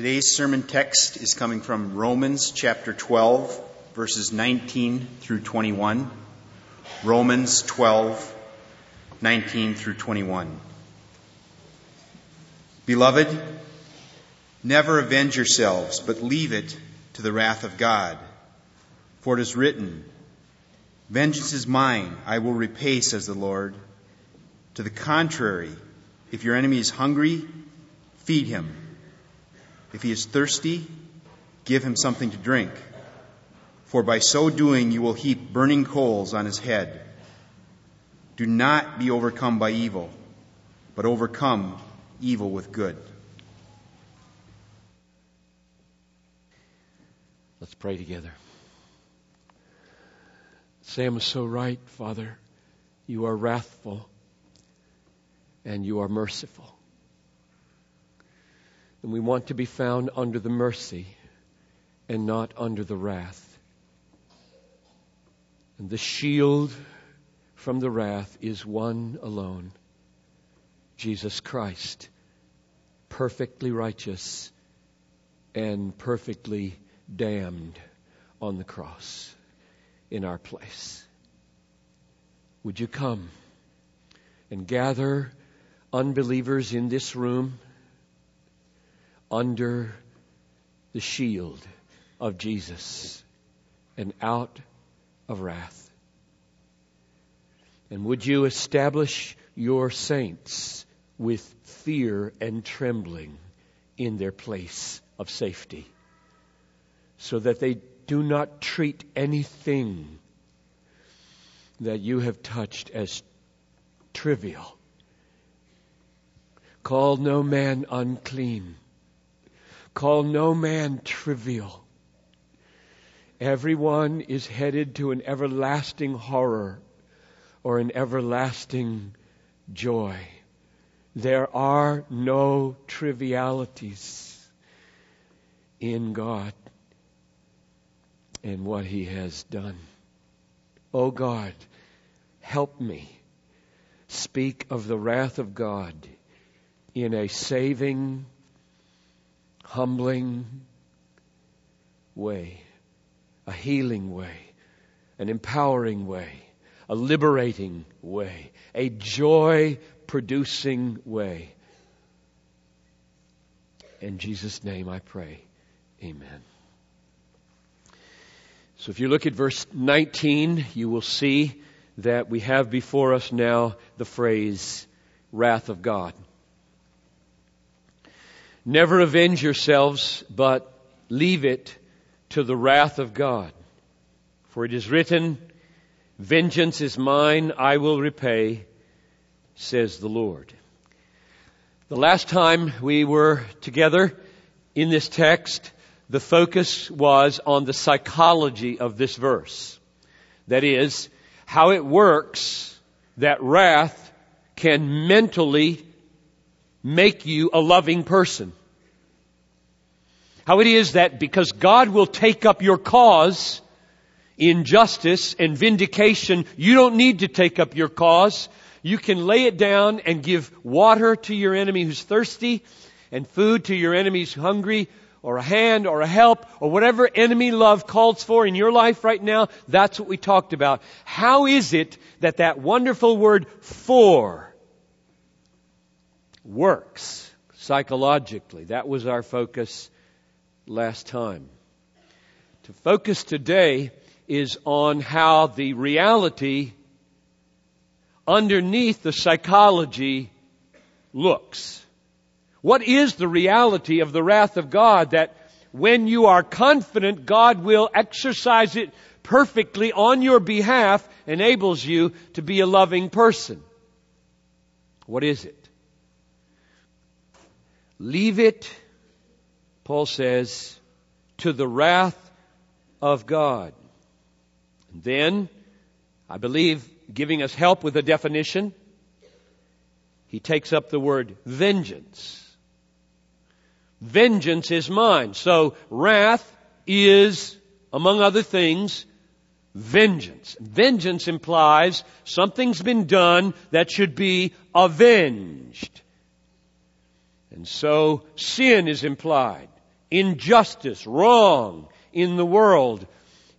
Today's sermon text is coming from Romans chapter 12, verses 19 through 21. Romans 12, 19 through 21. Beloved, never avenge yourselves, but leave it to the wrath of God. For it is written, Vengeance is mine, I will repay, says the Lord. To the contrary, if your enemy is hungry, feed him. If he is thirsty, give him something to drink. For by so doing you will heap burning coals on his head. Do not be overcome by evil, but overcome evil with good. Let's pray together. Sam is so right, Father. You are wrathful and you are merciful. And we want to be found under the mercy and not under the wrath. And the shield from the wrath is one alone Jesus Christ, perfectly righteous and perfectly damned on the cross in our place. Would you come and gather unbelievers in this room under the shield of Jesus and out of wrath? And would you establish your saints with fear and trembling in their place of safety so that they do not treat anything that you have touched as trivial. Call no man unclean. Call no man trivial. Everyone is headed to an everlasting horror or an everlasting joy. There are no trivialities in God and what He has done. Oh God, help me speak of the wrath of God in a saving, humbling way, a healing way, an empowering way, a liberating way, a joy producing way. In Jesus' name I pray. Amen. So if you look at verse 19, you will see that we have before us now the phrase, wrath of God. Never avenge yourselves, but leave it to the wrath of God. For it is written, Vengeance is mine, I will repay, says the Lord. The last time we were together in this text, the focus was on the psychology of this verse. That is, how it works that wrath can mentally make you a loving person. How it is that because God will take up your cause in justice and vindication, you don't need to take up your cause. You can lay it down and give water to your enemy who's thirsty and food to your enemy who's hungry or a hand or a help or whatever enemy love calls for in your life right now, that's what we talked about. How is it that that wonderful word for works psychologically? That was our focus last time. To focus today is on how the reality underneath the psychology looks. What is the reality of the wrath of God that when you are confident God will exercise it perfectly on your behalf enables you to be a loving person? What is it? Leave it, Paul says, to the wrath of God. And then, I believe, giving us help with the definition, he takes up the word vengeance. Vengeance is mine. So wrath is, among other things, vengeance. Vengeance implies something's been done that should be avenged. And so sin is implied. injustice, wrong in the world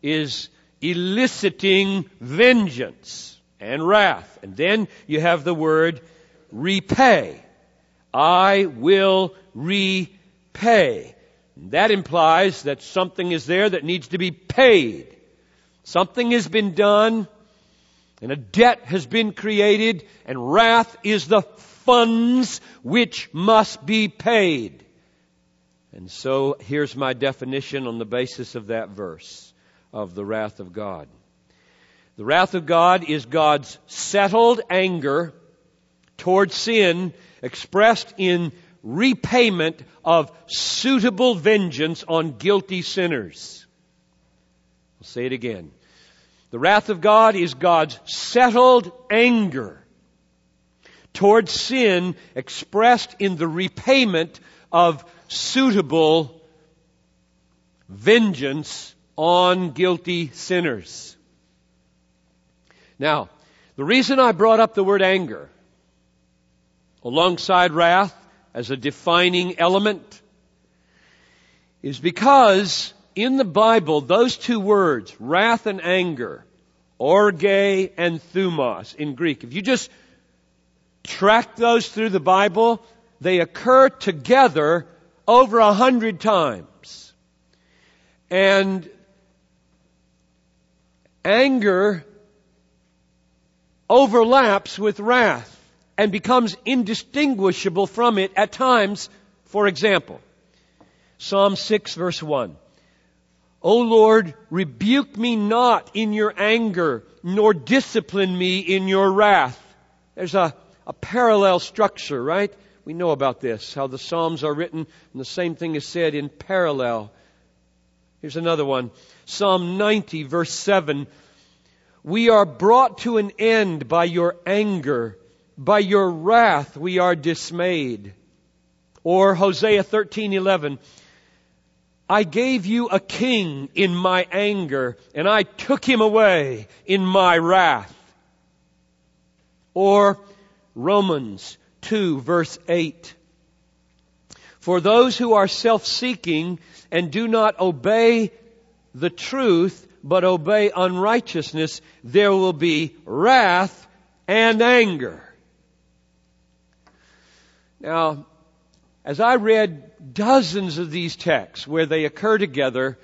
is eliciting vengeance and wrath. And then you have the word repay. I will repay. That implies that something is there that needs to be paid. Something has been done, and a debt has been created, and wrath is the funds which must be paid. And so here's my definition on the basis of that verse of the wrath of God. The wrath of God is God's settled anger towards sin expressed in repayment of suitable vengeance on guilty sinners. I'll say it again. The wrath of God is God's settled anger towards sin expressed in the repayment of suitable vengeance on guilty sinners. Now, the reason I brought up the word anger alongside wrath as a defining element is because in the Bible, those two words, wrath and anger, orge and thumos in Greek, if you just track those through the Bible, they occur together over a hundred times. And anger overlaps with wrath and becomes indistinguishable from it at times. For example, Psalm 6 verse 1. O Lord, rebuke me not in your anger, nor discipline me in your wrath. There's a, a parallel structure, right? We know about this, how the Psalms are written, and the same thing is said in parallel. Here's another one. Psalm 90 verse 7. We are brought to an end by your anger. By your wrath we are dismayed. Or Hosea 13:11 I gave you a king in my anger and I took him away in my wrath. Or Romans 2 verse 8 For those who are self-seeking and do not obey the truth but obey unrighteousness there will be wrath and anger. Now, as I read dozens of these texts where they occur together,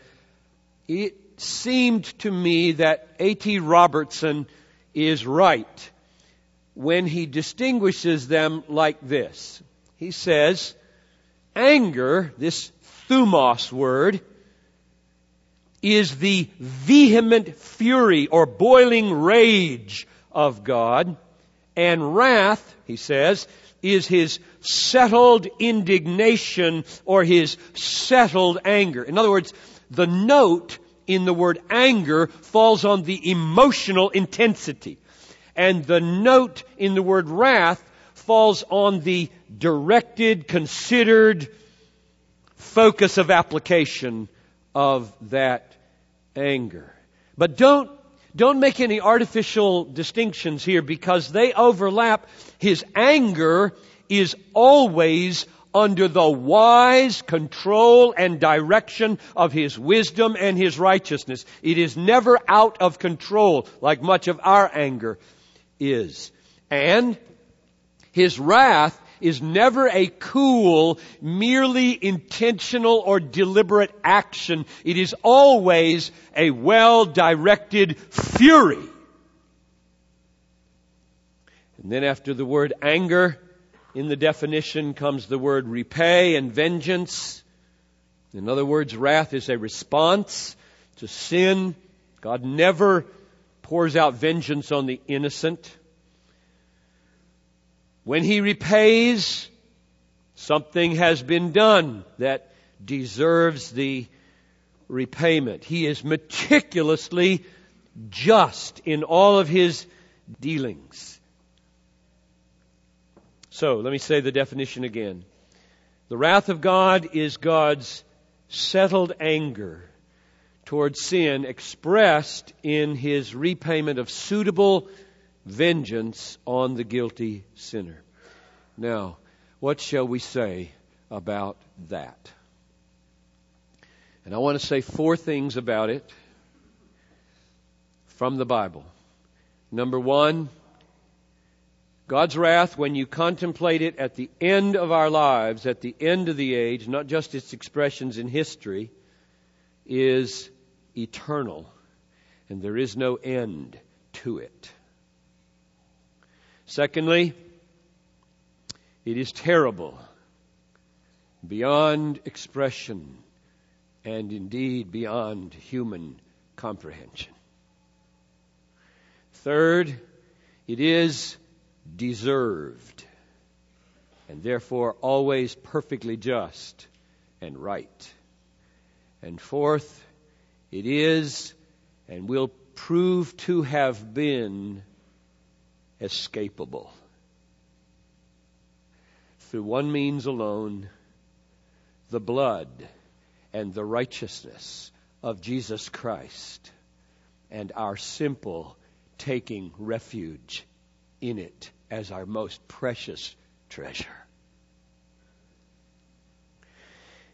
it seemed to me that A.T. Robertson is right when he distinguishes them like this. He says, anger, this thumos word, is the vehement fury or boiling rage of God, and wrath, he says, is his settled indignation or his settled anger. In other words, the note in the word anger falls on the emotional intensity. And the note in the word wrath falls on the directed, considered focus of application of that anger. But don't don't make any artificial distinctions here because they overlap. His anger is always under the wise control and direction of His wisdom and His righteousness. It is never out of control like much of our anger is. And His wrath is never a cool, merely intentional or deliberate action. It is always a well-directed fury. And then after the word anger, in the definition comes the word repay and vengeance. In other words, wrath is a response to sin. God never pours out vengeance on the innocent. When he repays, something has been done that deserves the repayment. He is meticulously just in all of his dealings. So, let me say the definition again. The wrath of God is God's settled anger towards sin expressed in his repayment of suitable vengeance on the guilty sinner. Now, what shall we say about that? And I want to say four things about it from the Bible. Number one, God's wrath, when you contemplate it at the end of our lives, at the end of the age, not just its expressions in history, is eternal. And there is no end to it. Secondly, it is terrible, beyond expression, and indeed beyond human comprehension. Third, it is deserved, and therefore always perfectly just and right. And fourth, it is and will prove to have been escapable through one means alone the blood and the righteousness of Jesus Christ and our simple taking refuge in it as our most precious treasure.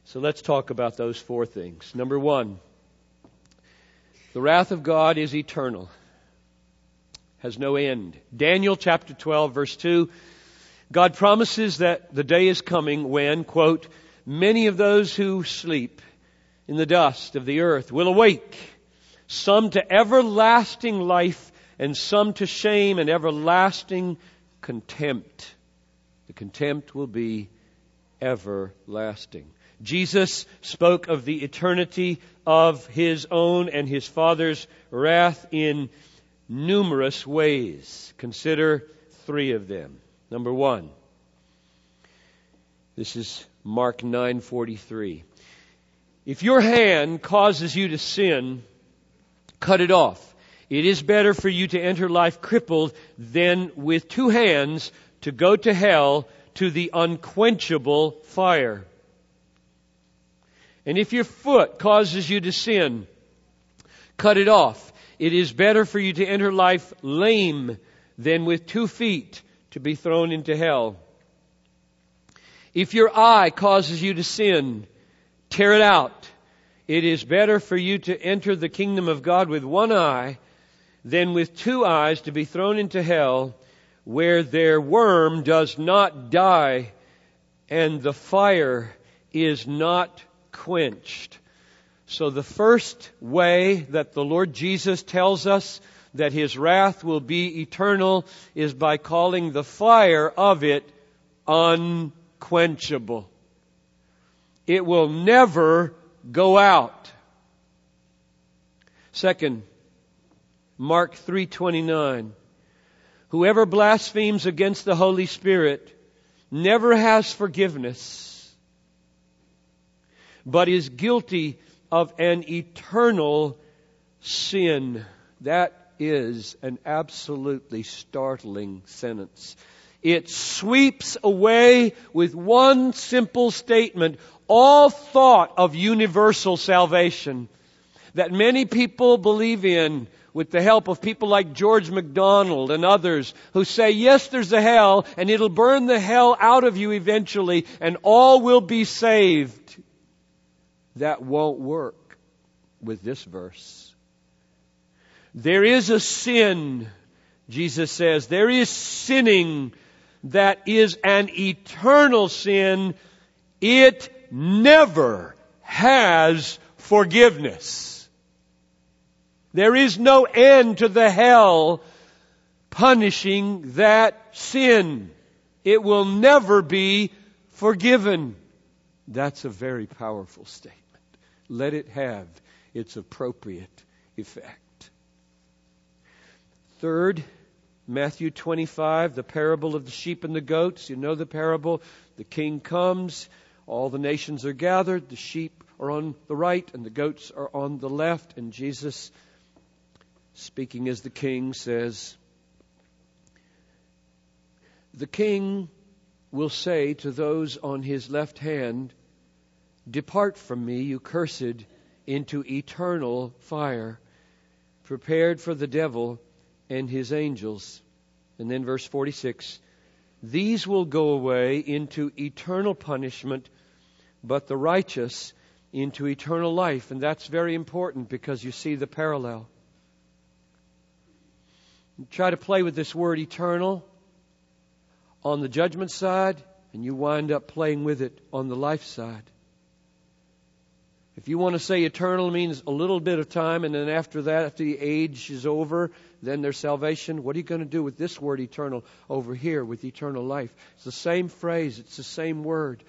So let's talk about those four things. Number one, the wrath of God is eternal, has no end. Daniel chapter 12, verse 2 God promises that the day is coming when, quote, many of those who sleep in the dust of the earth will awake, some to everlasting life and some to shame and everlasting contempt. The contempt will be everlasting. Jesus spoke of the eternity of his own and his Father's wrath in numerous ways. Consider three of them. Number one, this is Mark 9:43. If your hand causes you to sin, cut it off. It is better for you to enter life crippled than with two hands to go to hell to the unquenchable fire. And if your foot causes you to sin, cut it off. It is better for you to enter life lame than with two feet to be thrown into hell. If your eye causes you to sin, tear it out. It is better for you to enter the kingdom of God with one eye than with two eyes to be thrown into hell where their worm does not die and the fire is not quenched. So the first way that the Lord Jesus tells us that his wrath will be eternal is by calling the fire of it unquenchable. It will never go out. Second, Mark 3:29 Whoever blasphemes against the Holy Spirit never has forgiveness but is guilty of an eternal sin. That is an absolutely startling sentence. It sweeps away with one simple statement all thought of universal salvation that many people believe in with the help of people like George MacDonald and others who say, yes, there's a hell and it'll burn the hell out of you eventually and all will be saved. That won't work with this verse. There is a sin, Jesus says. There is sinning that is an eternal sin. It never has forgiveness. There is no end to the hell punishing that sin. It will never be forgiven. That's a very powerful statement. Let it have its appropriate effect. Third, Matthew 25, the parable of the sheep and the goats. You know the parable. The king comes, all the nations are gathered, the sheep are on the right and the goats are on the left, and Jesus, speaking as the king, says, The king will say to those on his left hand, Depart from me, you cursed, into eternal fire, prepared for the devil and his angels. And then verse 46 These will go away into eternal punishment, but the righteous into eternal life. And that's very important because you see the parallel. Try to play with this word eternal on the judgment side, and you wind up playing with it on the life side. If you want to say eternal means a little bit of time, and then after that, after the age is over, then there's salvation. What are you going to do with this word eternal over here with eternal life? It's the same phrase, it's the same word.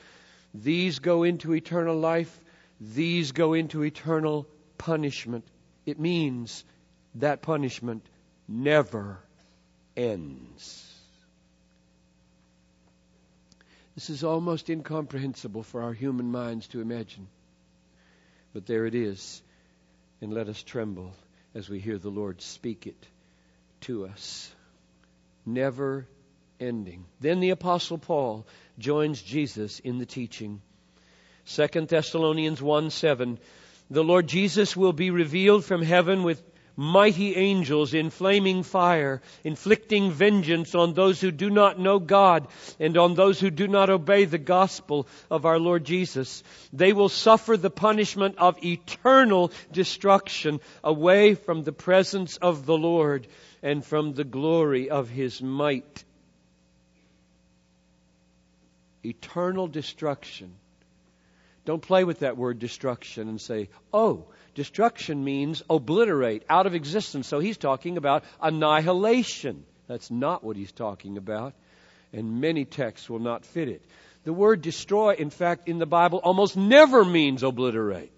These go into eternal life, these go into eternal punishment. It means that punishment never ends. This is almost incomprehensible for our human minds to imagine. But there it is. And let us tremble as we hear the Lord speak it to us. Never ending. Then the Apostle Paul joins Jesus in the teaching. 2 Thessalonians 1 7. The Lord Jesus will be revealed from heaven with mighty angels in flaming fire, inflicting vengeance on those who do not know God and on those who do not obey the gospel of our Lord Jesus. They will suffer the punishment of eternal destruction away from the presence of the Lord and from the glory of his might. Eternal destruction. Don't play with that word destruction and say, oh, Destruction means obliterate, out of existence. So he's talking about annihilation. That's not what he's talking about. And many texts will not fit it. The word destroy, in fact, in the Bible almost never means obliterate.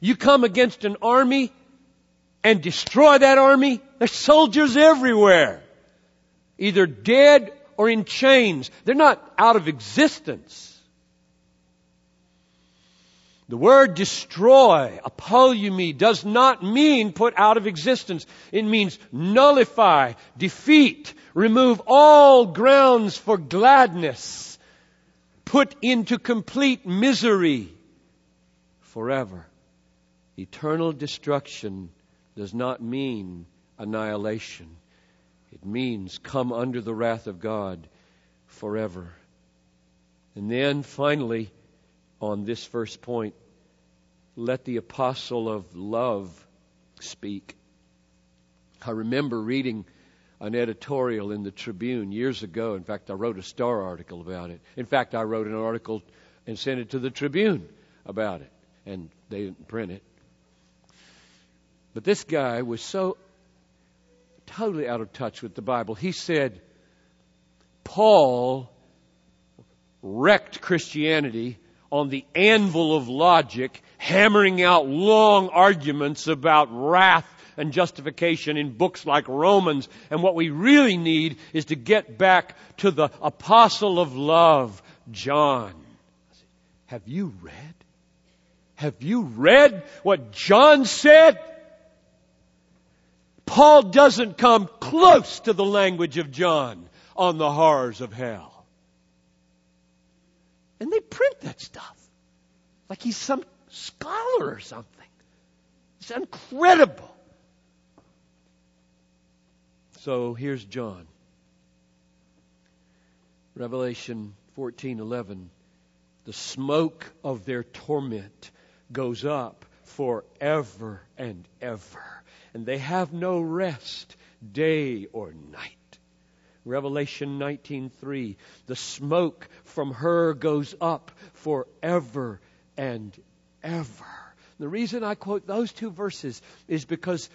You come against an army and destroy that army, there's soldiers everywhere. Either dead or in chains. They're not out of existence. The word destroy, apollumi, does not mean put out of existence. It means nullify, defeat, remove all grounds for gladness, put into complete misery forever. Eternal destruction does not mean annihilation. It means come under the wrath of God forever. And then finally, on this first point, let the apostle of love speak. I remember reading an editorial in the Tribune years ago. In fact, I wrote a star article about it. In fact, I wrote an article and sent it to the Tribune about it, and they didn't print it. But this guy was so totally out of touch with the Bible. He said, Paul wrecked Christianity on the anvil of logic, hammering out long arguments about wrath and justification in books like Romans. And what we really need is to get back to the apostle of love, John. Have you read? Have you read what John said? Paul doesn't come close to the language of John on the horrors of hell. And they print that stuff. Like he's some scholar or something. It's incredible. So here's John. Revelation 14:11 The smoke of their torment goes up forever and ever and they have no rest day or night. Revelation 19:3 The smoke from her goes up forever and ever. The reason I quote those two verses is because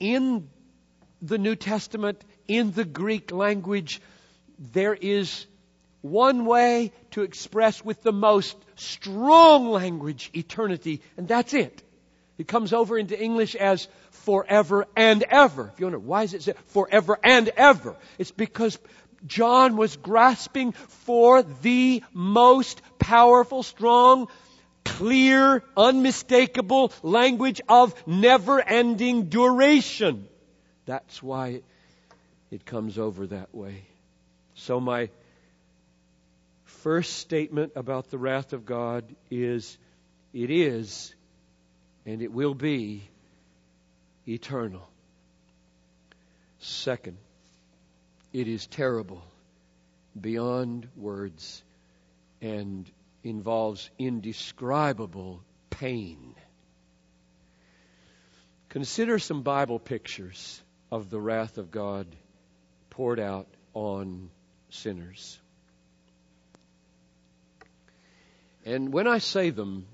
in the New Testament in the Greek language there is one way to express with the most strong language eternity and that's it. It comes over into English as forever and ever. If you wonder, why is it forever and ever? It's because John was grasping for the most powerful, strong, clear, unmistakable language of never ending duration. That's why it comes over that way. So, my first statement about the wrath of God is it is and it will be eternal. Second, it is terrible beyond words and involves indescribable pain. Consider some Bible pictures of the wrath of God poured out on sinners. And when I say them,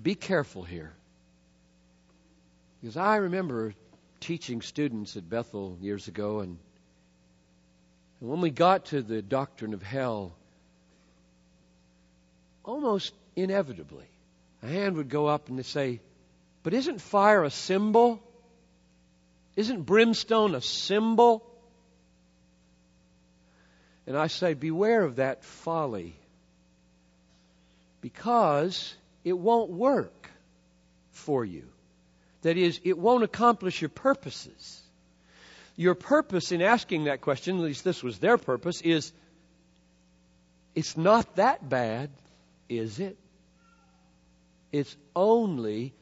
be careful here. Because I remember teaching students at Bethel years ago, and, and when we got to the doctrine of hell, almost inevitably, a hand would go up and say, But isn't fire a symbol? Isn't brimstone a symbol? And I say, Beware of that folly because it won't work for you. That is, it won't accomplish your purposes. Your purpose in asking that question, at least this was their purpose, is it's not that bad, is it? It's only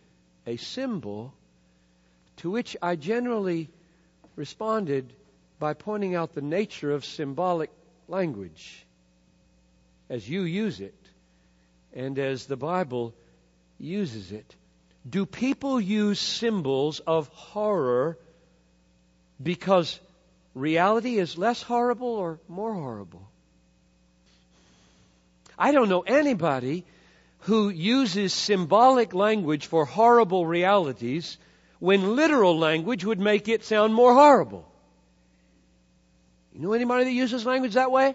a symbol to which I generally responded by pointing out the nature of symbolic language as you use it and as the Bible uses it. Do people use symbols of horror because reality is less horrible or more horrible? I don't know anybody who uses symbolic language for horrible realities when literal language would make it sound more horrible. You know anybody that uses language that way?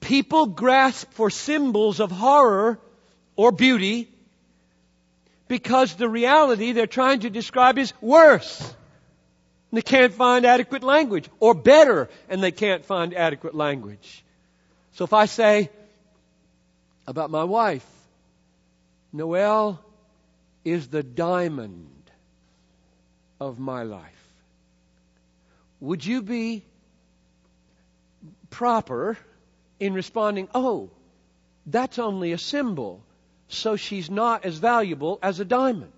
People grasp for symbols of horror or beauty because the reality they're trying to describe is worse. And they can't find adequate language. Or better, and they can't find adequate language. So if I say about my wife, Noël is the diamond of my life, would you be proper in responding, oh, that's only a symbol, so she's not as valuable as a diamond?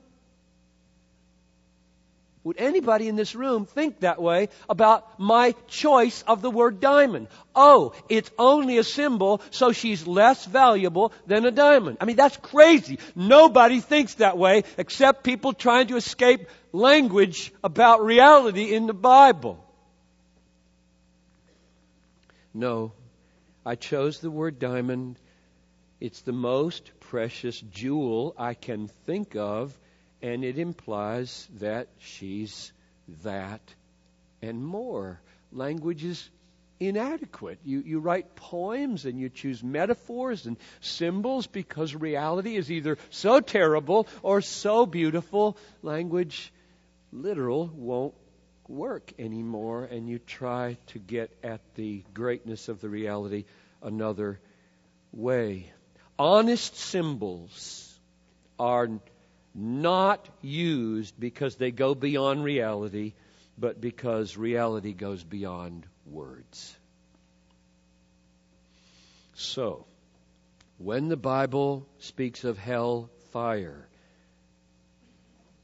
Would anybody in this room think that way about my choice of the word diamond? Oh, it's only a symbol, so she's less valuable than a diamond. I mean, that's crazy. Nobody thinks that way except people trying to escape language about reality in the Bible. No, I chose the word diamond. It's the most precious jewel I can think of and it implies that she's that and more. Language is inadequate. You, you write poems and you choose metaphors and symbols because reality is either so terrible or so beautiful. Language, literal, won't work anymore, and you try to get at the greatness of the reality another way. Honest symbols are not used because they go beyond reality, but because reality goes beyond words. So, when the Bible speaks of hell fire,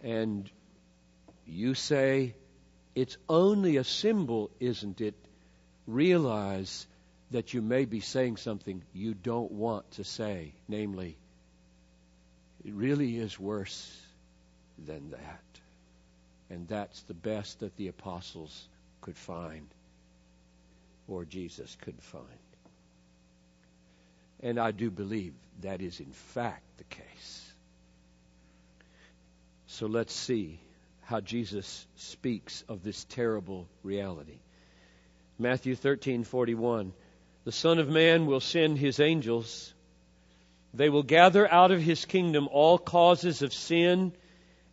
and you say it's only a symbol, isn't it? Realize that you may be saying something you don't want to say, namely, it really is worse than that. And that's the best that the apostles could find, or Jesus could find. And I do believe that is in fact the case. So let's see how Jesus speaks of this terrible reality. Matthew 13:41 The Son of man will send his angels they will gather out of his kingdom all causes of sin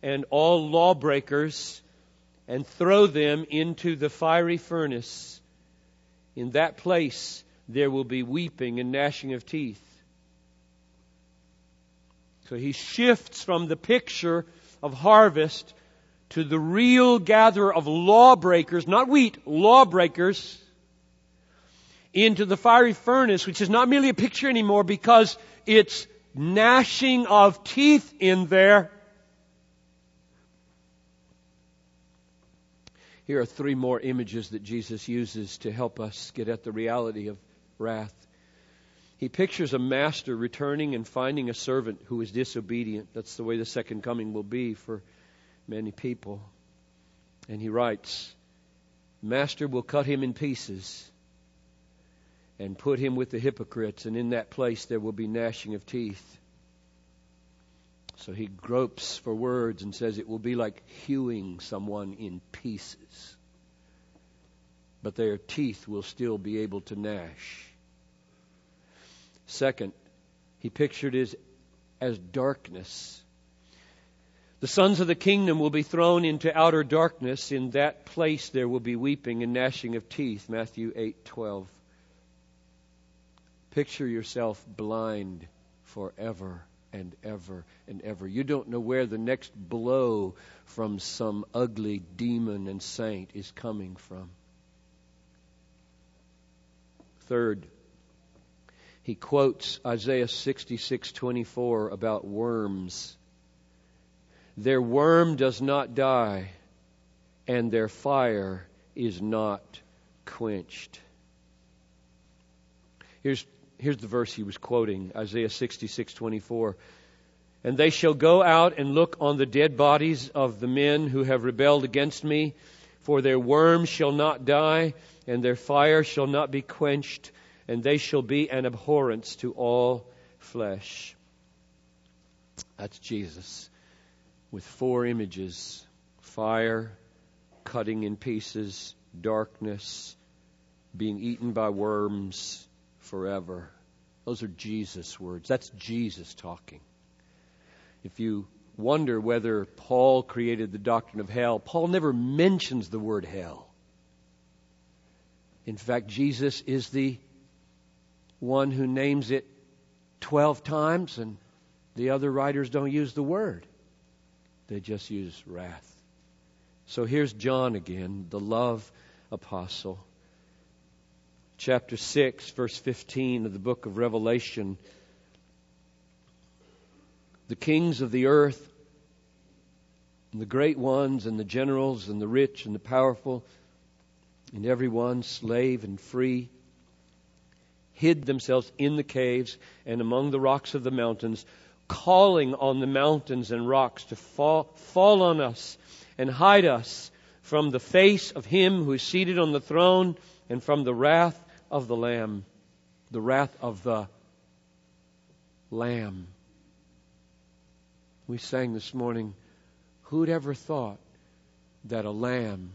and all lawbreakers and throw them into the fiery furnace. In that place there will be weeping and gnashing of teeth. So he shifts from the picture of harvest to the real gatherer of lawbreakers, not wheat, lawbreakers, into the fiery furnace, which is not merely a picture anymore because it's gnashing of teeth in there. Here are three more images that Jesus uses to help us get at the reality of wrath. He pictures a master returning and finding a servant who is disobedient. That's the way the second coming will be for many people. And he writes, Master will cut him in pieces and put him with the hypocrites, and in that place there will be gnashing of teeth. So he gropes for words and says it will be like hewing someone in pieces. But their teeth will still be able to gnash. Second, he pictured it as darkness. The sons of the kingdom will be thrown into outer darkness. In that place there will be weeping and gnashing of teeth. Matthew 8:12. Picture yourself blind forever and ever and ever. You don't know where the next blow from some ugly demon and saint is coming from. Third, he quotes Isaiah 66:24 about worms. Their worm does not die, and their fire is not quenched. Here's, here's the verse he was quoting Isaiah 66:24. And they shall go out and look on the dead bodies of the men who have rebelled against me, for their worm shall not die, and their fire shall not be quenched and they shall be an abhorrence to all flesh. That's Jesus with four images fire, cutting in pieces, darkness, being eaten by worms forever. Those are Jesus' words. That's Jesus talking. If you wonder whether Paul created the doctrine of hell, Paul never mentions the word hell. In fact, Jesus is the one who names it 12 times, and the other writers don't use the word. They just use wrath. So here's John again, the love apostle. Chapter 6, verse 15 of the book of Revelation. The kings of the earth, and the great ones, and the generals, and the rich, and the powerful, and everyone, slave and free, hid themselves in the caves and among the rocks of the mountains, calling on the mountains and rocks to fall, fall on us and hide us from the face of him who is seated on the throne and from the wrath of the Lamb. The wrath of the Lamb. We sang this morning, who'd ever thought that a lamb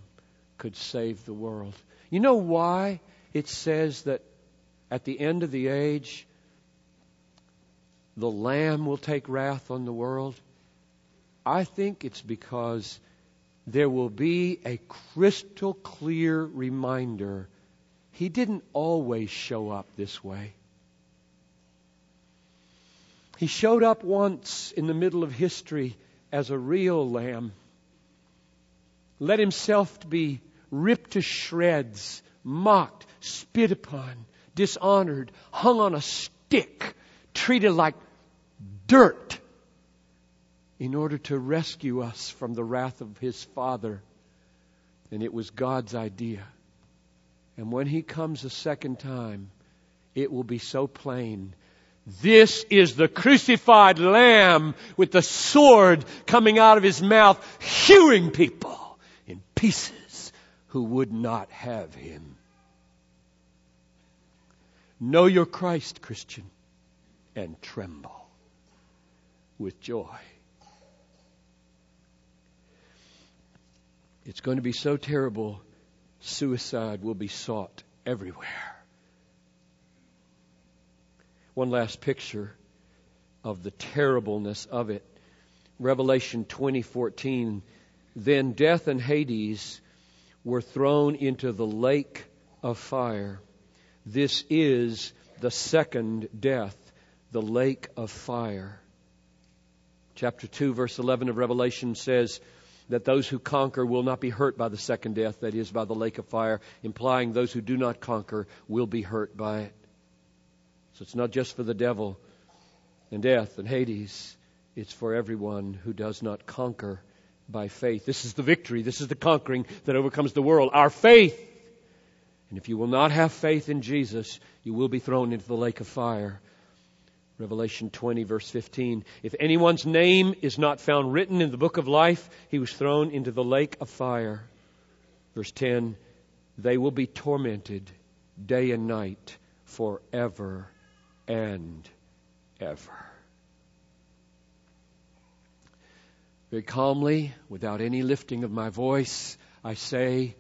could save the world? You know why it says that at the end of the age, the Lamb will take wrath on the world? I think it's because there will be a crystal clear reminder he didn't always show up this way. He showed up once in the middle of history as a real lamb, let himself be ripped to shreds, mocked, spit upon, dishonored, hung on a stick, treated like dirt in order to rescue us from the wrath of his Father. And it was God's idea. And when he comes a second time, it will be so plain. This is the crucified lamb with the sword coming out of his mouth, hewing people in pieces who would not have him. Know your Christ, Christian, and tremble with joy. It's going to be so terrible, suicide will be sought everywhere. One last picture of the terribleness of it. Revelation 20:14 Then death and Hades were thrown into the lake of fire. This is the second death, the lake of fire. Chapter 2, verse 11 of Revelation says that those who conquer will not be hurt by the second death, that is, by the lake of fire, implying those who do not conquer will be hurt by it. So it's not just for the devil and death and Hades, it's for everyone who does not conquer by faith. This is the victory, this is the conquering that overcomes the world. Our faith And if you will not have faith in Jesus, you will be thrown into the lake of fire. Revelation 20, verse 15. If anyone's name is not found written in the book of life, he was thrown into the lake of fire. Verse 10 They will be tormented day and night forever and ever. Very calmly, without any lifting of my voice, I say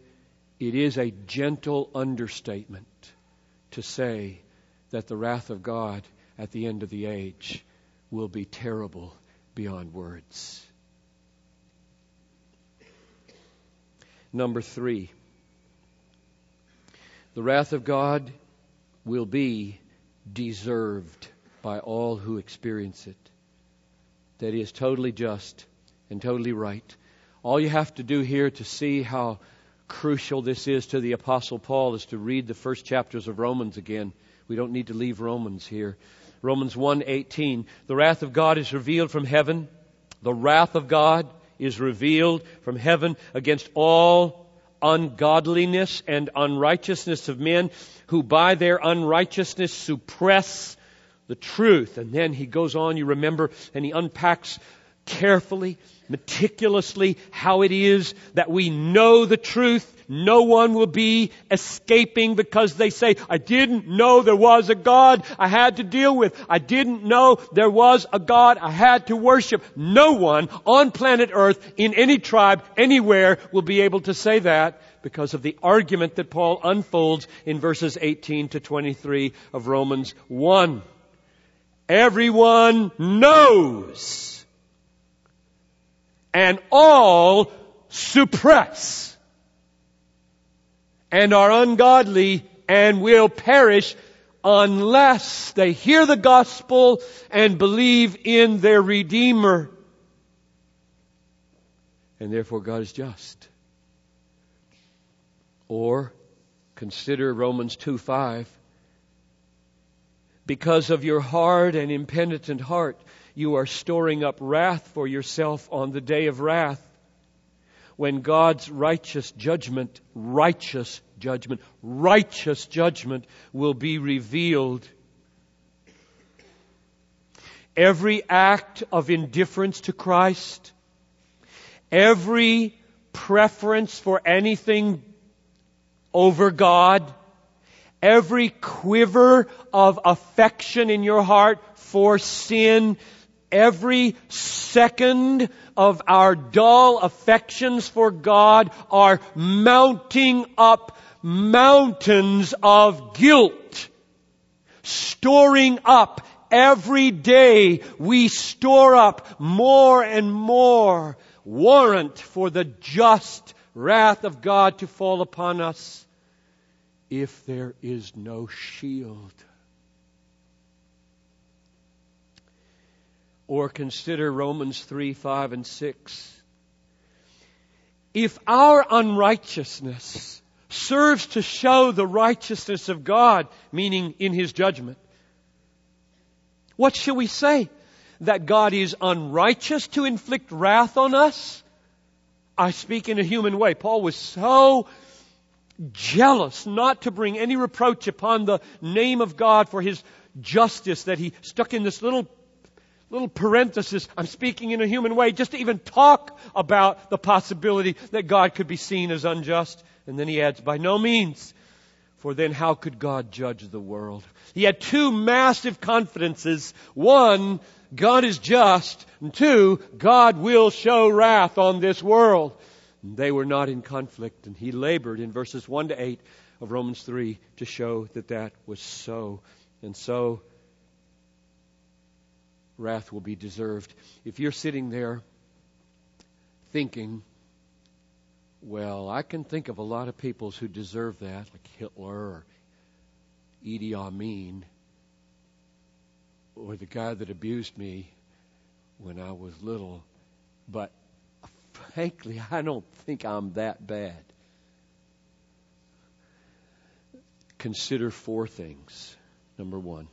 it is a gentle understatement to say that the wrath of God at the end of the age will be terrible beyond words. Number three, the wrath of God will be deserved by all who experience it. That is totally just and totally right. All you have to do here to see how crucial this is to the Apostle Paul is to read the first chapters of Romans again. We don't need to leave Romans here. Romans 1:18 The wrath of God is revealed from heaven. The wrath of God is revealed from heaven against all ungodliness and unrighteousness of men who by their unrighteousness suppress the truth. And then he goes on, you remember, and he unpacks carefully, meticulously how it is that we know the truth no one will be escaping because they say, I didn't know there was a God I had to deal with. I didn't know there was a God I had to worship. No one on planet earth, in any tribe, anywhere, will be able to say that because of the argument that Paul unfolds in verses 18 to 23 of Romans 1. Everyone knows and all suppress and are ungodly and will perish unless they hear the gospel and believe in their Redeemer. And therefore God is just. Or consider Romans 2 5. Because of your hard and impenitent heart, you are storing up wrath for yourself on the day of wrath when God's righteous judgment, righteous judgment, righteous judgment will be revealed. Every act of indifference to Christ, every preference for anything over God, every quiver of affection in your heart for sin, every second of our dull affections for God are mounting up mountains of guilt, storing up every day we store up more and more warrant for the just wrath of God to fall upon us if there is no shield. Or consider Romans 3, 5, and 6. If our unrighteousness serves to show the righteousness of God, meaning in His judgment, what shall we say? That God is unrighteous to inflict wrath on us? I speak in a human way. Paul was so jealous not to bring any reproach upon the name of God for his justice that he stuck in this little little parenthesis, I'm speaking in a human way, just to even talk about the possibility that God could be seen as unjust. And then he adds, by no means. For then how could God judge the world? He had two massive confidences. One, God is just. And two, God will show wrath on this world. And they were not in conflict. And he labored in verses 1 to 8 of Romans 3 to show that that was so. And so wrath will be deserved. If you're sitting there thinking, well, I can think of a lot of peoples who deserve that, like Hitler or Idi Amin, or the guy that abused me when I was little, but frankly, I don't think I'm that bad. Consider four things. Number one,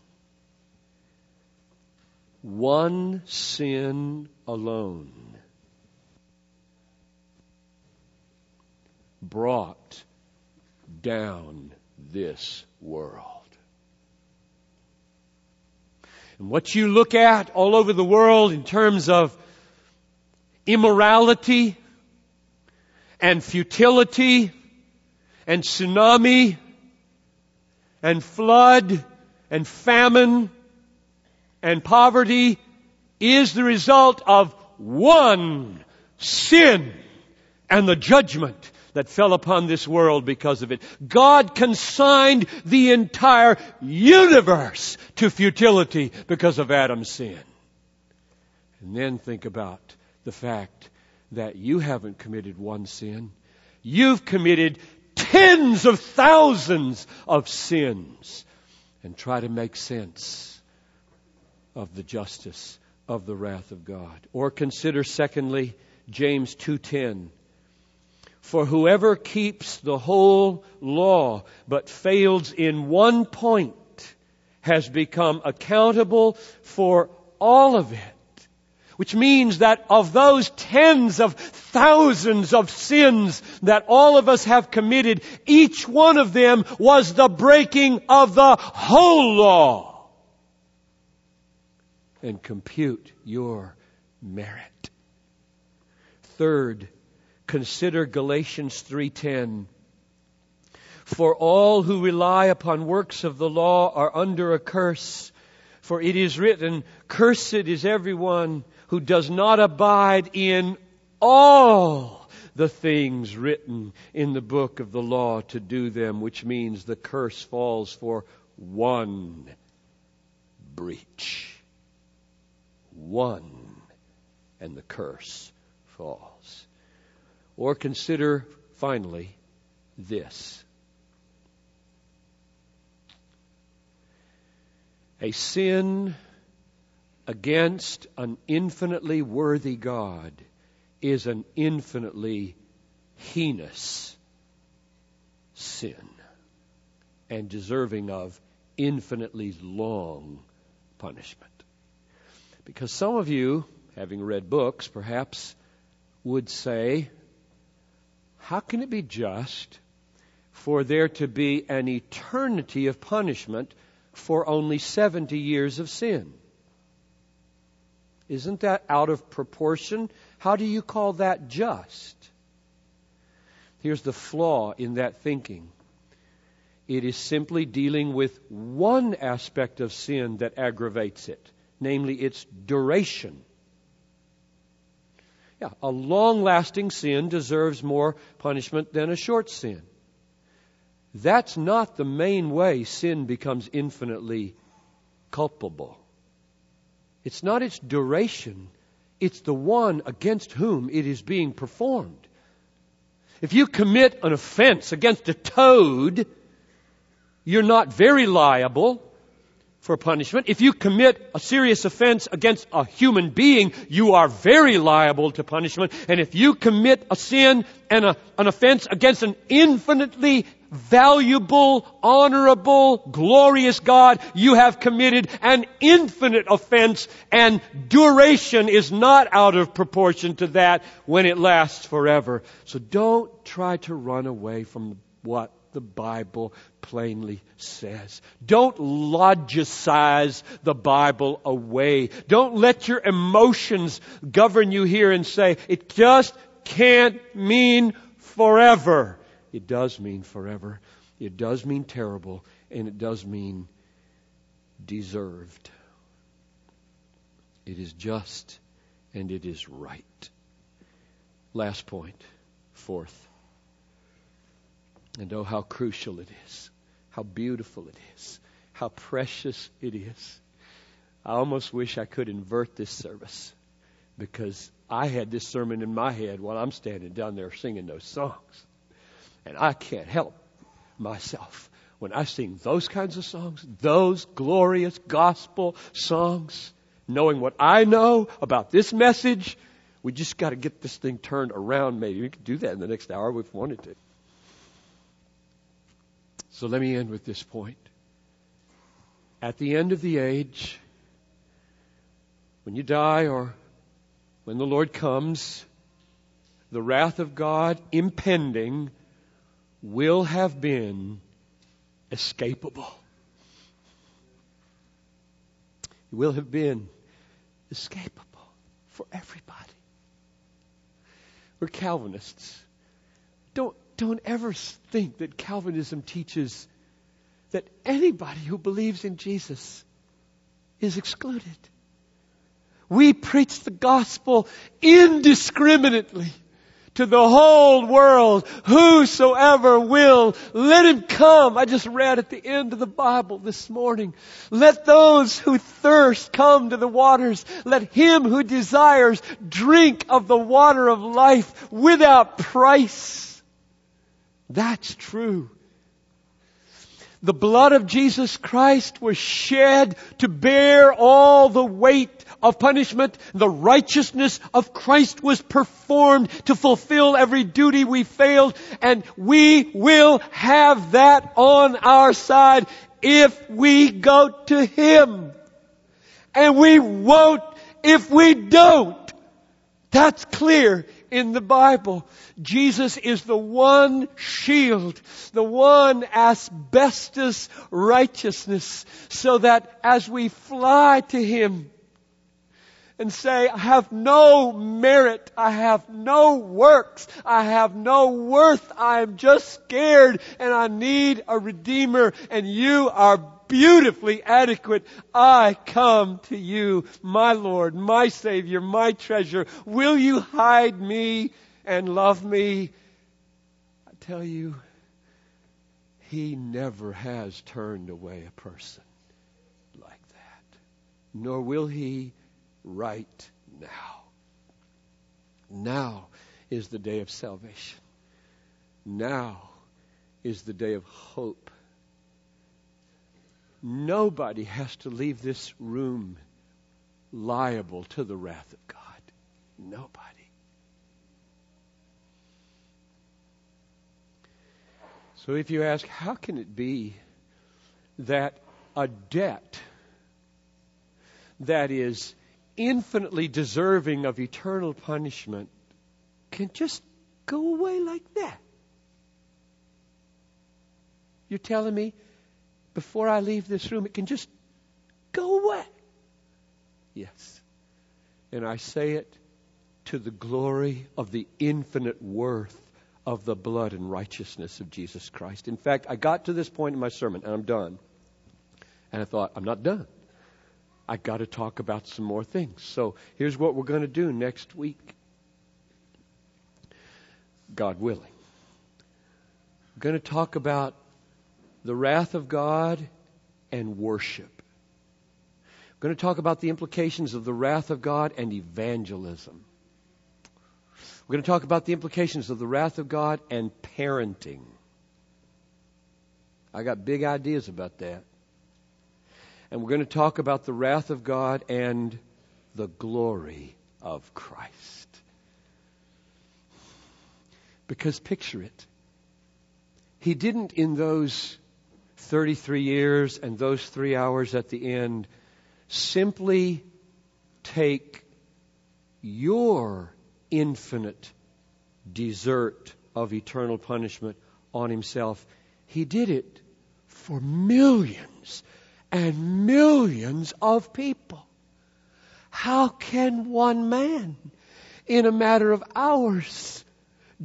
one sin alone brought down this world. And what you look at all over the world in terms of immorality and futility and tsunami and flood and famine and poverty is the result of one sin and the judgment that fell upon this world because of it. God consigned the entire universe to futility because of Adam's sin. And then think about the fact that you haven't committed one sin. You've committed tens of thousands of sins and try to make sense of the justice of the wrath of God. Or consider secondly James 2:10 For whoever keeps the whole law but fails in one point has become accountable for all of it which means that of those tens of thousands of sins that all of us have committed, each one of them was the breaking of the whole law. And compute your merit. Third, consider Galatians 3:10. For all who rely upon works of the law are under a curse. For it is written, Cursed is everyone who does not abide in all the things written in the book of the law to do them, which means the curse falls for one breach. One, and the curse falls. Or consider, finally, this. A sin against an infinitely worthy God is an infinitely heinous sin and deserving of infinitely long punishment. Because some of you, having read books, perhaps would say, how can it be just for there to be an eternity of punishment for only 70 years of sin? Isn't that out of proportion? How do you call that just? Here's the flaw in that thinking it is simply dealing with one aspect of sin that aggravates it, namely its duration. Yeah, a long lasting sin deserves more punishment than a short sin. That's not the main way sin becomes infinitely culpable. It's not its duration, it's the one against whom it is being performed. If you commit an offense against a toad, you're not very liable for punishment. If you commit a serious offense against a human being, you are very liable to punishment. And if you commit a sin and a, an offense against an infinitely valuable, honorable, glorious God, you have committed an infinite offense and duration is not out of proportion to that when it lasts forever. So don't try to run away from what the Bible plainly says. Don't logicize the Bible away. Don't let your emotions govern you here and say, it just can't mean forever. It does mean forever. It does mean terrible. And it does mean deserved. It is just and it is right. Last. Fourth. And oh, how crucial it is. How beautiful it is. How precious it is. I almost wish I could invert this service because I had this sermon in my head while I'm standing down there singing those songs. And I can't help myself when I sing those kinds of songs, those glorious gospel songs, knowing what I know about this message. We just got to get this thing turned around, maybe. We could do that in the next hour if we wanted to. So let me end with this point. At the end of the age, when you die or when the Lord comes, the wrath of God impending will have been escapable. It will have been escapable for everybody. We're Calvinists. Don't, don't ever think that Calvinism teaches that anybody who believes in Jesus is excluded. We preach the gospel indiscriminately to the whole world. Whosoever will, let him come. I just read at the end of the Bible this morning. Let those who thirst come to the waters. Let him who desires drink of the water of life without price. That's true. The blood of Jesus Christ was shed to bear all the weight of punishment. The righteousness of Christ was performed to fulfill every duty we failed. And we will have that on our side if we go to Him. And we won't if we don't. That's clear in the Bible. Jesus is the one shield, the one asbestos righteousness, so that as we fly to Him and say, I have no merit, I have no works, I have no worth, I am just scared and I need a Redeemer and you are beautifully adequate. I come to you, my Lord, my Savior, my treasure. Will you hide me and love me? I tell you, He never has turned away a person like that. Nor will He right now. Now is the day of salvation. Now is the day of hope Nobody has to leave this room liable to the wrath of God. Nobody. So if you ask, how can it be that a debt that is infinitely deserving of eternal punishment can just go away like that? You're telling me before I leave this room, it can just go away. Yes. And I say it to the glory of the infinite worth of the blood and righteousness of Jesus Christ. In fact, I got to this point in my sermon, and I'm done. And I thought, I'm not done. I've got to talk about some more things. So here's what we're going to do next week. God willing. We're going to talk about the wrath of God and worship. I'm going to talk about the implications of the wrath of God and evangelism. We're going to talk about the implications of the wrath of God and parenting. I got big ideas about that. And we're going to talk about the wrath of God and the glory of Christ. Because picture it. He didn't, in those 33 years and those three hours at the end simply take your infinite desert of eternal punishment on himself. He did it for millions and millions of people. How can one man, in a matter of hours,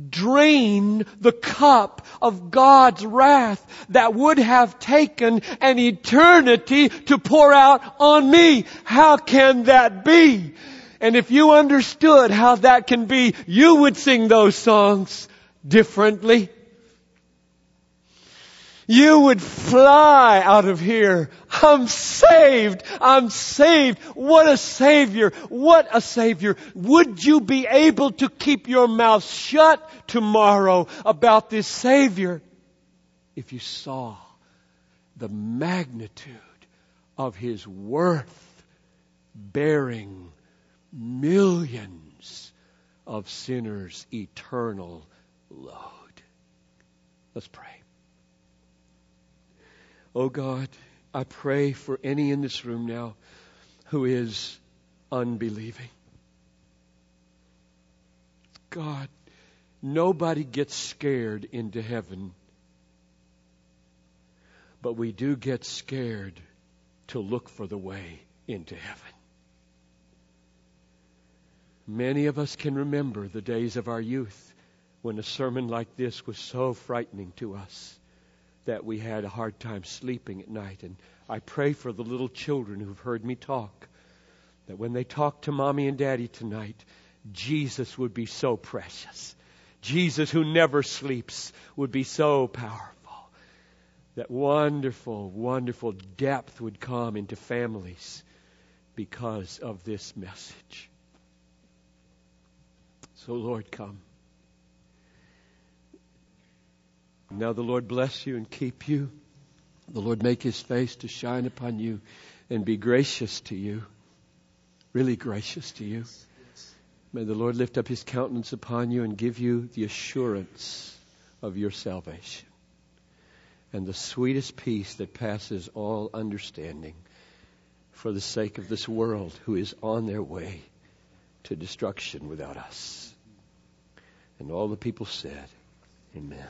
drain the cup of God's wrath that would have taken an eternity to pour out on me. How can that be? And if you understood how that can be, you would sing those songs differently. You would fly out of here. I'm saved. I'm saved. What a savior. What a savior. Would you be able to keep your mouth shut tomorrow about this savior if you saw the magnitude of his worth bearing millions of sinners' eternal load? Let's pray. Oh God, I pray for any in this room now who is unbelieving. God, nobody gets scared into heaven. but we do get scared to look for the way into heaven. Many of us can remember the days of our youth when a sermon like this was so frightening to us that we had a hard time sleeping at night. And I pray for the little children who've heard me talk that when they talk to mommy and daddy tonight, Jesus would be so precious. Jesus, who never sleeps, would be so powerful. That wonderful, wonderful depth would come into families because of this message. So, Lord, come. Now the Lord bless you and keep you. The Lord make his face to shine upon you and be gracious to you. Really gracious to you. May the Lord lift up his countenance upon you and give you the assurance of your salvation and the sweetest peace that passes all understanding for the sake of this world who is on their way to destruction without us. And all the people said, Amen.